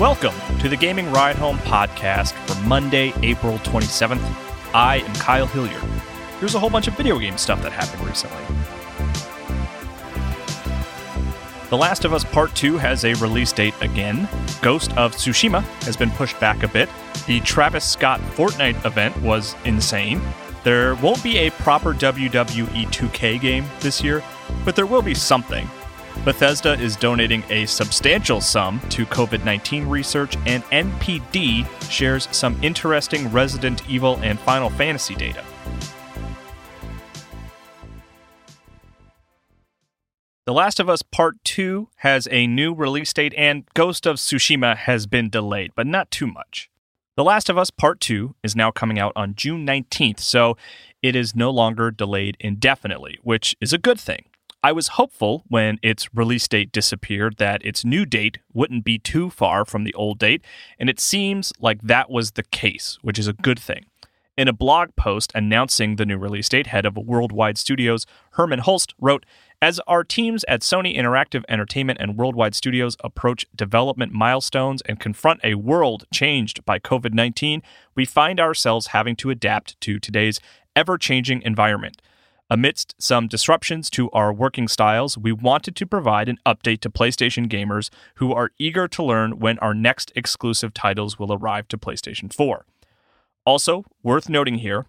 Welcome to the Gaming Ride Home podcast for Monday, April 27th. I am Kyle Hilliard. Here's a whole bunch of video game stuff that happened recently. The Last of Us Part 2 has a release date again. Ghost of Tsushima has been pushed back a bit. The Travis Scott Fortnite event was insane. There won't be a proper WWE 2K game this year, but there will be something. Bethesda is donating a substantial sum to COVID 19 research, and NPD shares some interesting Resident Evil and Final Fantasy data. The Last of Us Part 2 has a new release date, and Ghost of Tsushima has been delayed, but not too much. The Last of Us Part 2 is now coming out on June 19th, so it is no longer delayed indefinitely, which is a good thing. I was hopeful when its release date disappeared that its new date wouldn't be too far from the old date, and it seems like that was the case, which is a good thing. In a blog post announcing the new release date, head of Worldwide Studios, Hermen Hulst, wrote As our teams at Sony Interactive Entertainment and Worldwide Studios approach development milestones and confront a world changed by COVID 19, we find ourselves having to adapt to today's ever changing environment. Amidst some disruptions to our working styles, we wanted to provide an update to PlayStation gamers who are eager to learn when our next exclusive titles will arrive to PlayStation 4. Also, worth noting here,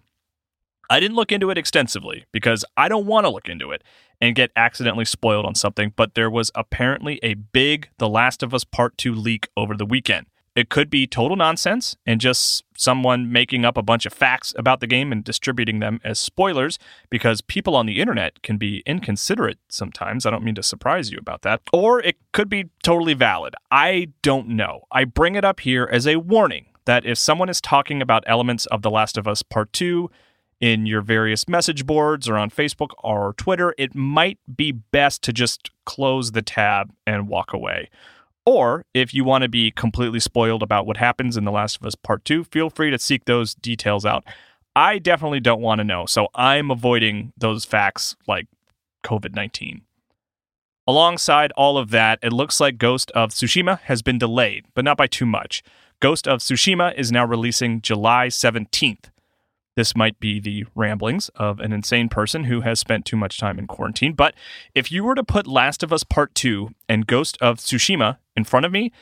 I didn't look into it extensively because I don't want to look into it and get accidentally spoiled on something, but there was apparently a big The Last of Us Part 2 leak over the weekend. It could be total nonsense and just someone making up a bunch of facts about the game and distributing them as spoilers because people on the internet can be inconsiderate sometimes. I don't mean to surprise you about that. Or it could be totally valid. I don't know. I bring it up here as a warning that if someone is talking about elements of The Last of Us Part 2 in your various message boards or on Facebook or Twitter, it might be best to just close the tab and walk away. Or if you want to be completely spoiled about what happens in The Last of Us Part 2, feel free to seek those details out. I definitely don't want to know, so I'm avoiding those facts like COVID 19. Alongside all of that, it looks like Ghost of Tsushima has been delayed, but not by too much. Ghost of Tsushima is now releasing July 17th. This might be the ramblings of an insane person who has spent too much time in quarantine. But if you were to put Last of Us Part 2 and Ghost of Tsushima in front of me,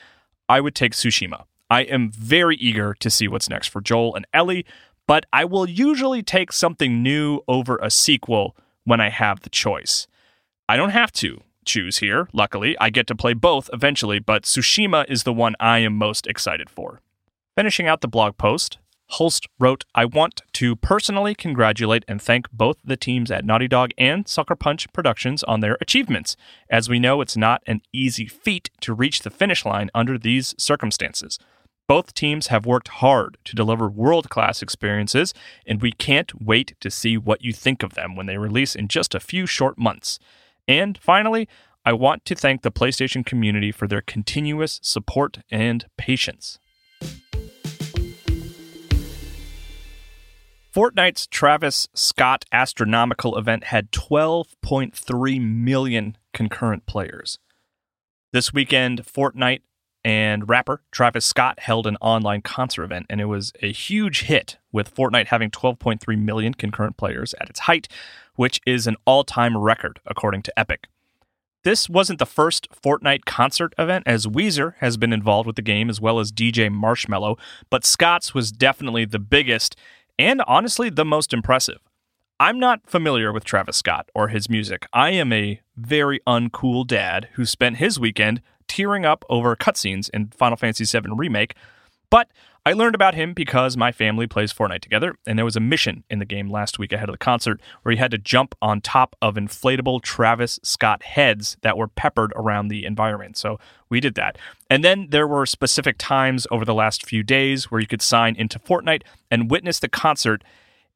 I would take Tsushima. I am very eager to see what's next for Joel and Ellie, but I will usually take something new over a sequel when I have the choice. I don't have to choose here, luckily. I get to play both eventually, but Tsushima is the one I am most excited for. Finishing out the blog post, Hulst wrote, I want to personally congratulate and thank both the teams at Naughty Dog and Sucker Punch Productions on their achievements. As we know, it's not an easy feat to reach the finish line under these circumstances. Both teams have worked hard to deliver world class experiences, and we can't wait to see what you think of them when they release in just a few short months. And finally, I want to thank the PlayStation community for their continuous support and patience. Fortnite's Travis Scott astronomical event had 12.3 million concurrent players. This weekend, Fortnite and rapper Travis Scott held an online concert event, and it was a huge hit, with Fortnite having 12.3 million concurrent players at its height, which is an all time record, according to Epic. This wasn't the first Fortnite concert event, as Weezer has been involved with the game as well as DJ Marshmello, but Scott's was definitely the biggest and honestly the most impressive. I'm not familiar with Travis Scott or his music. I am a very uncool dad who spent his weekend tearing up over cutscenes in Final Fantasy VII Remake, but I learned about him because my family plays Fortnite together, and there was a mission in the game last week ahead of the concert where he had to jump on top of inflatable Travis Scott heads that were peppered around the environment. So we did that. And then there were specific times over the last few days where you could sign into Fortnite and witness the concert,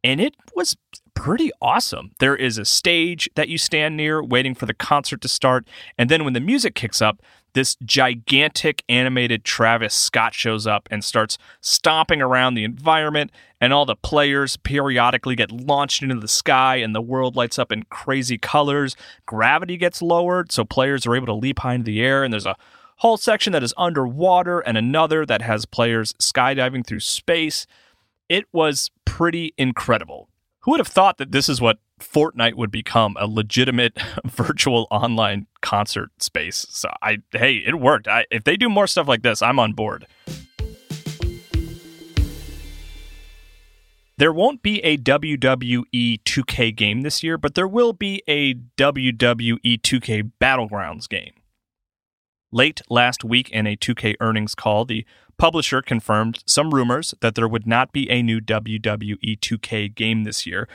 and it was pretty awesome. There is a stage that you stand near waiting for the concert to start, and then when the music kicks up, this gigantic animated Travis Scott shows up and starts stomping around the environment, and all the players periodically get launched into the sky, and the world lights up in crazy colors. Gravity gets lowered, so players are able to leap high into the air, and there's a whole section that is underwater and another that has players skydiving through space. It was pretty incredible. Who would have thought that this is what Fortnite would become a legitimate virtual online concert space. So I hey, it worked. I, if they do more stuff like this, I'm on board. There won't be a WWE 2K game this year, but there will be a WWE 2K Battlegrounds game. Late last week in a 2K earnings call, the publisher confirmed some rumors that there would not be a new WWE 2K game this year,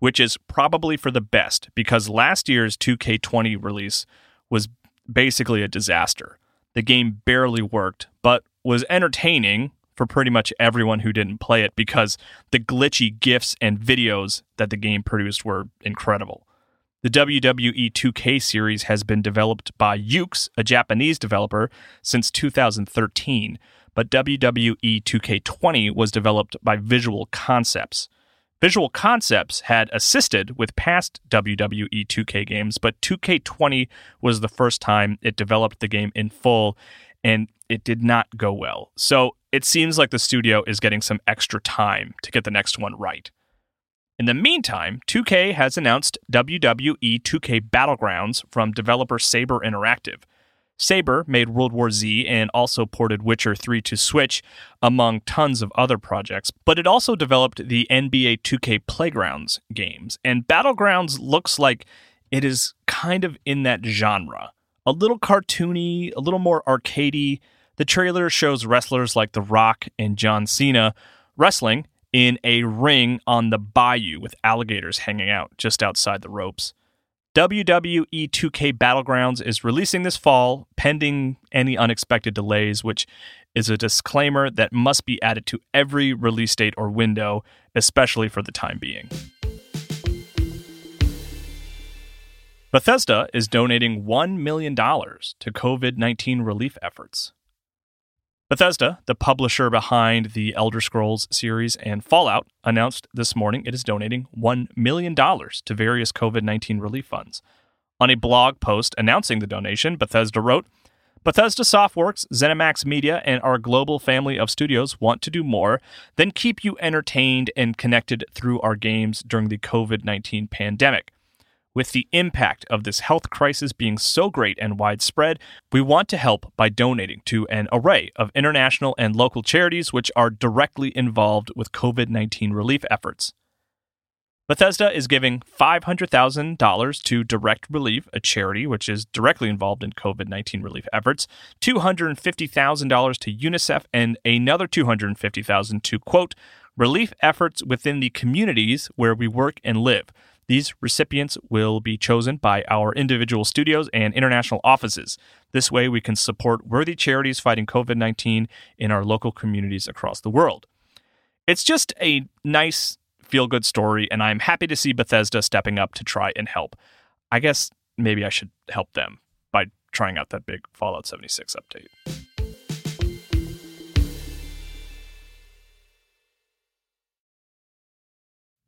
which is probably for the best because last year's 2K20 release was basically a disaster. The game barely worked, but was entertaining for pretty much everyone who didn't play it because the glitchy GIFs and videos that the game produced were incredible. The WWE 2K series has been developed by Yuke's, a Japanese developer, since 2013, but WWE 2K20 was developed by Visual Concepts. Visual Concepts had assisted with past WWE 2K games, but 2K20 was the first time it developed the game in full, and it did not go well. So it seems like the studio is getting some extra time to get the next one right. In the meantime, 2K has announced WWE 2K Battlegrounds from developer Saber Interactive. Saber made World War Z and also ported Witcher 3 to Switch, among tons of other projects, but it also developed the NBA 2K Playgrounds games. And Battlegrounds looks like it is kind of in that genre. A little cartoony, a little more arcadey. The trailer shows wrestlers like The Rock and John Cena wrestling in a ring on the bayou with alligators hanging out just outside the ropes. WWE 2K Battlegrounds is releasing this fall, pending any unexpected delays, which is a disclaimer that must be added to every release date or window, especially for the time being. Bethesda is donating $1 million to COVID 19 relief efforts. Bethesda, the publisher behind the Elder Scrolls series and Fallout, announced this morning it is donating $1 million to various COVID 19 relief funds. On a blog post announcing the donation, Bethesda wrote Bethesda Softworks, ZeniMax Media, and our global family of studios want to do more than keep you entertained and connected through our games during the COVID 19 pandemic. With the impact of this health crisis being so great and widespread, we want to help by donating to an array of international and local charities which are directly involved with COVID 19 relief efforts. Bethesda is giving $500,000 to Direct Relief, a charity which is directly involved in COVID 19 relief efforts, $250,000 to UNICEF, and another $250,000 to, quote, relief efforts within the communities where we work and live. These recipients will be chosen by our individual studios and international offices. This way, we can support worthy charities fighting COVID 19 in our local communities across the world. It's just a nice, feel good story, and I'm happy to see Bethesda stepping up to try and help. I guess maybe I should help them by trying out that big Fallout 76 update.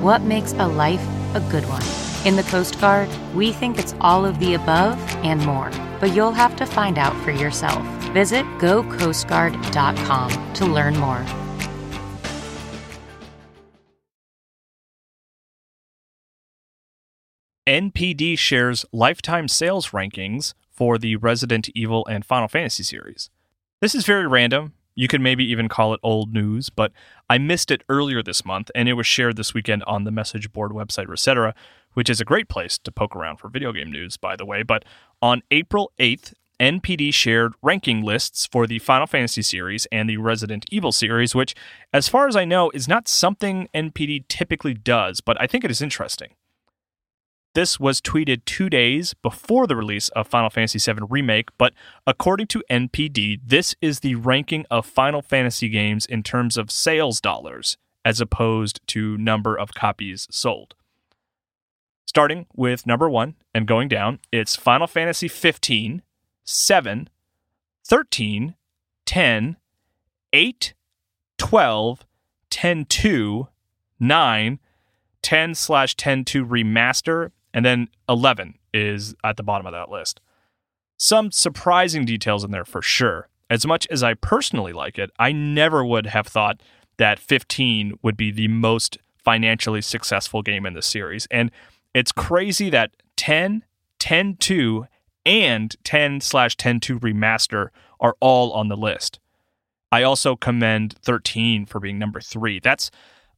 what makes a life a good one? In the Coast Guard, we think it's all of the above and more, but you'll have to find out for yourself. Visit gocoastguard.com to learn more. NPD shares lifetime sales rankings for the Resident Evil and Final Fantasy series. This is very random. You could maybe even call it old news, but I missed it earlier this month and it was shared this weekend on the message board website ResetEra, which is a great place to poke around for video game news, by the way. But on April 8th, NPD shared ranking lists for the Final Fantasy series and the Resident Evil series, which, as far as I know, is not something NPD typically does, but I think it is interesting. This was tweeted two days before the release of Final Fantasy VII Remake, but according to NPD, this is the ranking of Final Fantasy games in terms of sales dollars, as opposed to number of copies sold. Starting with number one and going down, it's Final Fantasy 15, 7, 13, 10, 8, 12, 10 2, 9, 10 slash 10 2 remaster, and then 11 is at the bottom of that list. Some surprising details in there for sure. As much as I personally like it, I never would have thought that 15 would be the most financially successful game in the series. And it's crazy that 10, 10 2, and 10 slash 10 2 remaster are all on the list. I also commend 13 for being number three. That's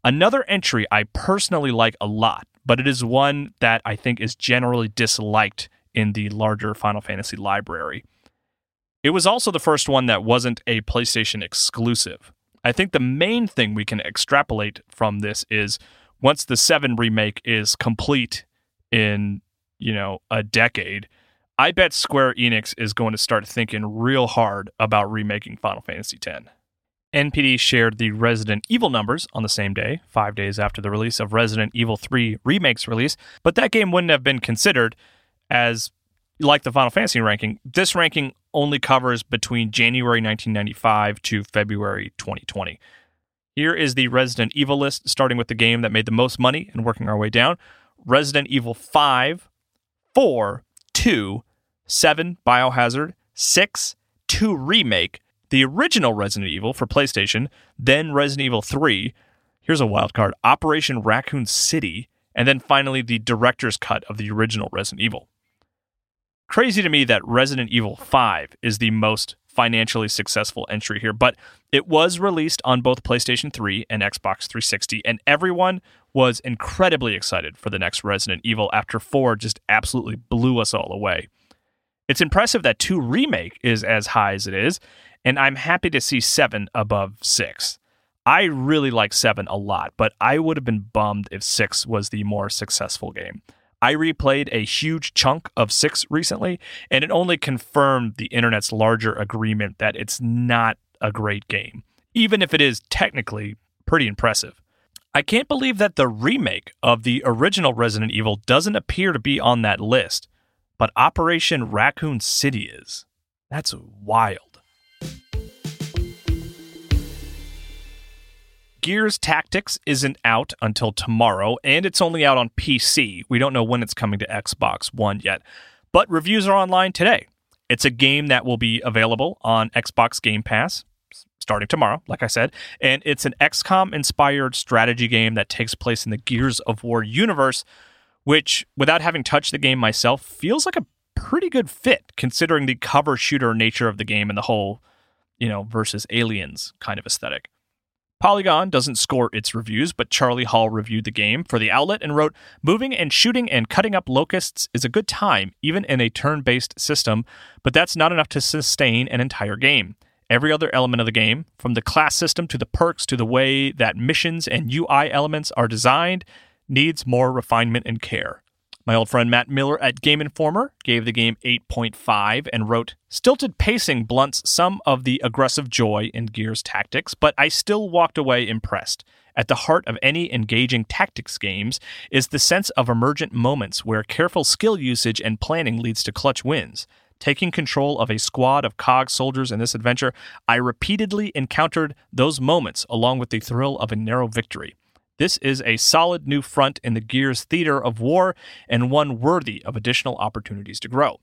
another entry I personally like a lot but it is one that I think is generally disliked in the larger Final Fantasy library. It was also the first one that wasn't a PlayStation exclusive. I think the main thing we can extrapolate from this is once the 7 remake is complete in, you know, a decade, I bet Square Enix is going to start thinking real hard about remaking Final Fantasy X. NPD shared the Resident Evil numbers on the same day, five days after the release of Resident Evil 3 Remake's release, but that game wouldn't have been considered as like the Final Fantasy ranking. This ranking only covers between January 1995 to February 2020. Here is the Resident Evil list, starting with the game that made the most money and working our way down. Resident Evil 5, 4, 2, 7, Biohazard, 6, 2 Remake, the original Resident Evil for PlayStation, then Resident Evil 3. Here's a wild card Operation Raccoon City, and then finally the director's cut of the original Resident Evil. Crazy to me that Resident Evil 5 is the most financially successful entry here, but it was released on both PlayStation 3 and Xbox 360, and everyone was incredibly excited for the next Resident Evil after 4 just absolutely blew us all away. It's impressive that 2 Remake is as high as it is, and I'm happy to see seven above six. I really like seven a lot, but I would have been bummed if six was the more successful game. I replayed a huge chunk of six recently, and it only confirmed the internet's larger agreement that it's not a great game, even if it is technically pretty impressive. I can't believe that the remake of the original Resident Evil doesn't appear to be on that list, but Operation Raccoon City is. That's wild. Gears Tactics isn't out until tomorrow, and it's only out on PC. We don't know when it's coming to Xbox One yet, but reviews are online today. It's a game that will be available on Xbox Game Pass starting tomorrow, like I said, and it's an XCOM inspired strategy game that takes place in the Gears of War universe, which, without having touched the game myself, feels like a pretty good fit considering the cover shooter nature of the game and the whole, you know, versus aliens kind of aesthetic. Polygon doesn't score its reviews, but Charlie Hall reviewed the game for the outlet and wrote Moving and shooting and cutting up locusts is a good time, even in a turn based system, but that's not enough to sustain an entire game. Every other element of the game, from the class system to the perks to the way that missions and UI elements are designed, needs more refinement and care. My old friend Matt Miller at Game Informer gave the game 8.5 and wrote Stilted pacing blunts some of the aggressive joy in Gears tactics, but I still walked away impressed. At the heart of any engaging tactics games is the sense of emergent moments where careful skill usage and planning leads to clutch wins. Taking control of a squad of COG soldiers in this adventure, I repeatedly encountered those moments along with the thrill of a narrow victory. This is a solid new front in the Gears theater of war and one worthy of additional opportunities to grow.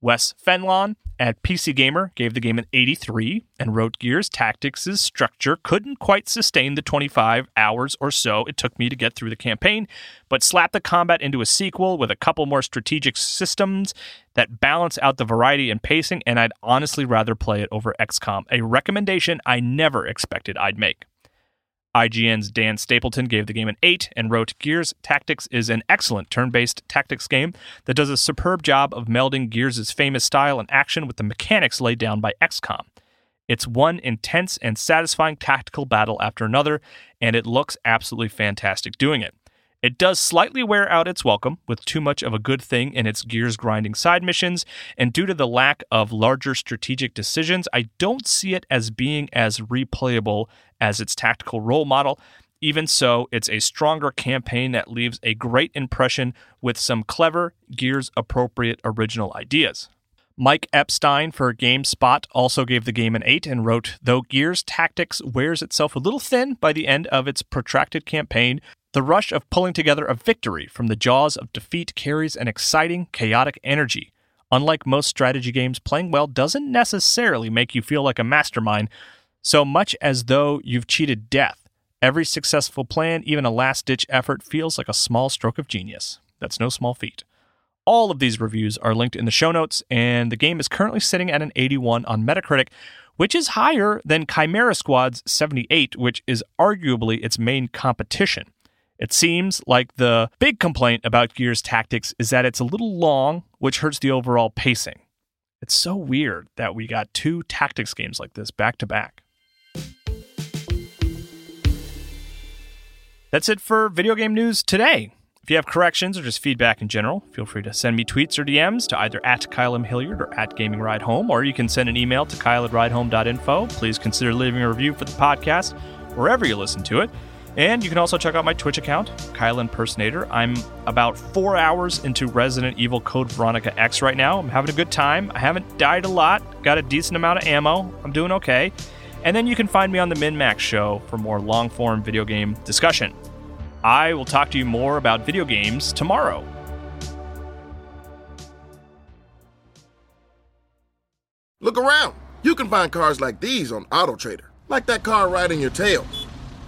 Wes Fenlon at PC Gamer gave the game an 83 and wrote Gears Tactics' structure couldn't quite sustain the 25 hours or so it took me to get through the campaign, but slapped the combat into a sequel with a couple more strategic systems that balance out the variety and pacing, and I'd honestly rather play it over XCOM, a recommendation I never expected I'd make. IGN's Dan Stapleton gave the game an 8 and wrote Gears Tactics is an excellent turn based tactics game that does a superb job of melding Gears' famous style and action with the mechanics laid down by XCOM. It's one intense and satisfying tactical battle after another, and it looks absolutely fantastic doing it. It does slightly wear out its welcome with too much of a good thing in its gears grinding side missions, and due to the lack of larger strategic decisions, I don't see it as being as replayable as its tactical role model. Even so, it's a stronger campaign that leaves a great impression with some clever, gears appropriate original ideas. Mike Epstein for GameSpot also gave the game an 8 and wrote Though Gears Tactics wears itself a little thin by the end of its protracted campaign, the rush of pulling together a victory from the jaws of defeat carries an exciting, chaotic energy. Unlike most strategy games, playing well doesn't necessarily make you feel like a mastermind so much as though you've cheated death. Every successful plan, even a last ditch effort, feels like a small stroke of genius. That's no small feat. All of these reviews are linked in the show notes, and the game is currently sitting at an 81 on Metacritic, which is higher than Chimera Squad's 78, which is arguably its main competition. It seems like the big complaint about Gears Tactics is that it's a little long, which hurts the overall pacing. It's so weird that we got two tactics games like this back to back. That's it for video game news today. If you have corrections or just feedback in general, feel free to send me tweets or DMs to either at Kyle M. Hilliard or at Gaming Ride Home, or you can send an email to Kyle at ridehome.info. Please consider leaving a review for the podcast wherever you listen to it. And you can also check out my Twitch account, Kyle Impersonator. I'm about four hours into Resident Evil Code Veronica X right now. I'm having a good time. I haven't died a lot, got a decent amount of ammo. I'm doing okay. And then you can find me on the MinnMax show for more long form video game discussion. I will talk to you more about video games tomorrow. Look around. You can find cars like these on AutoTrader, like that car riding your tail.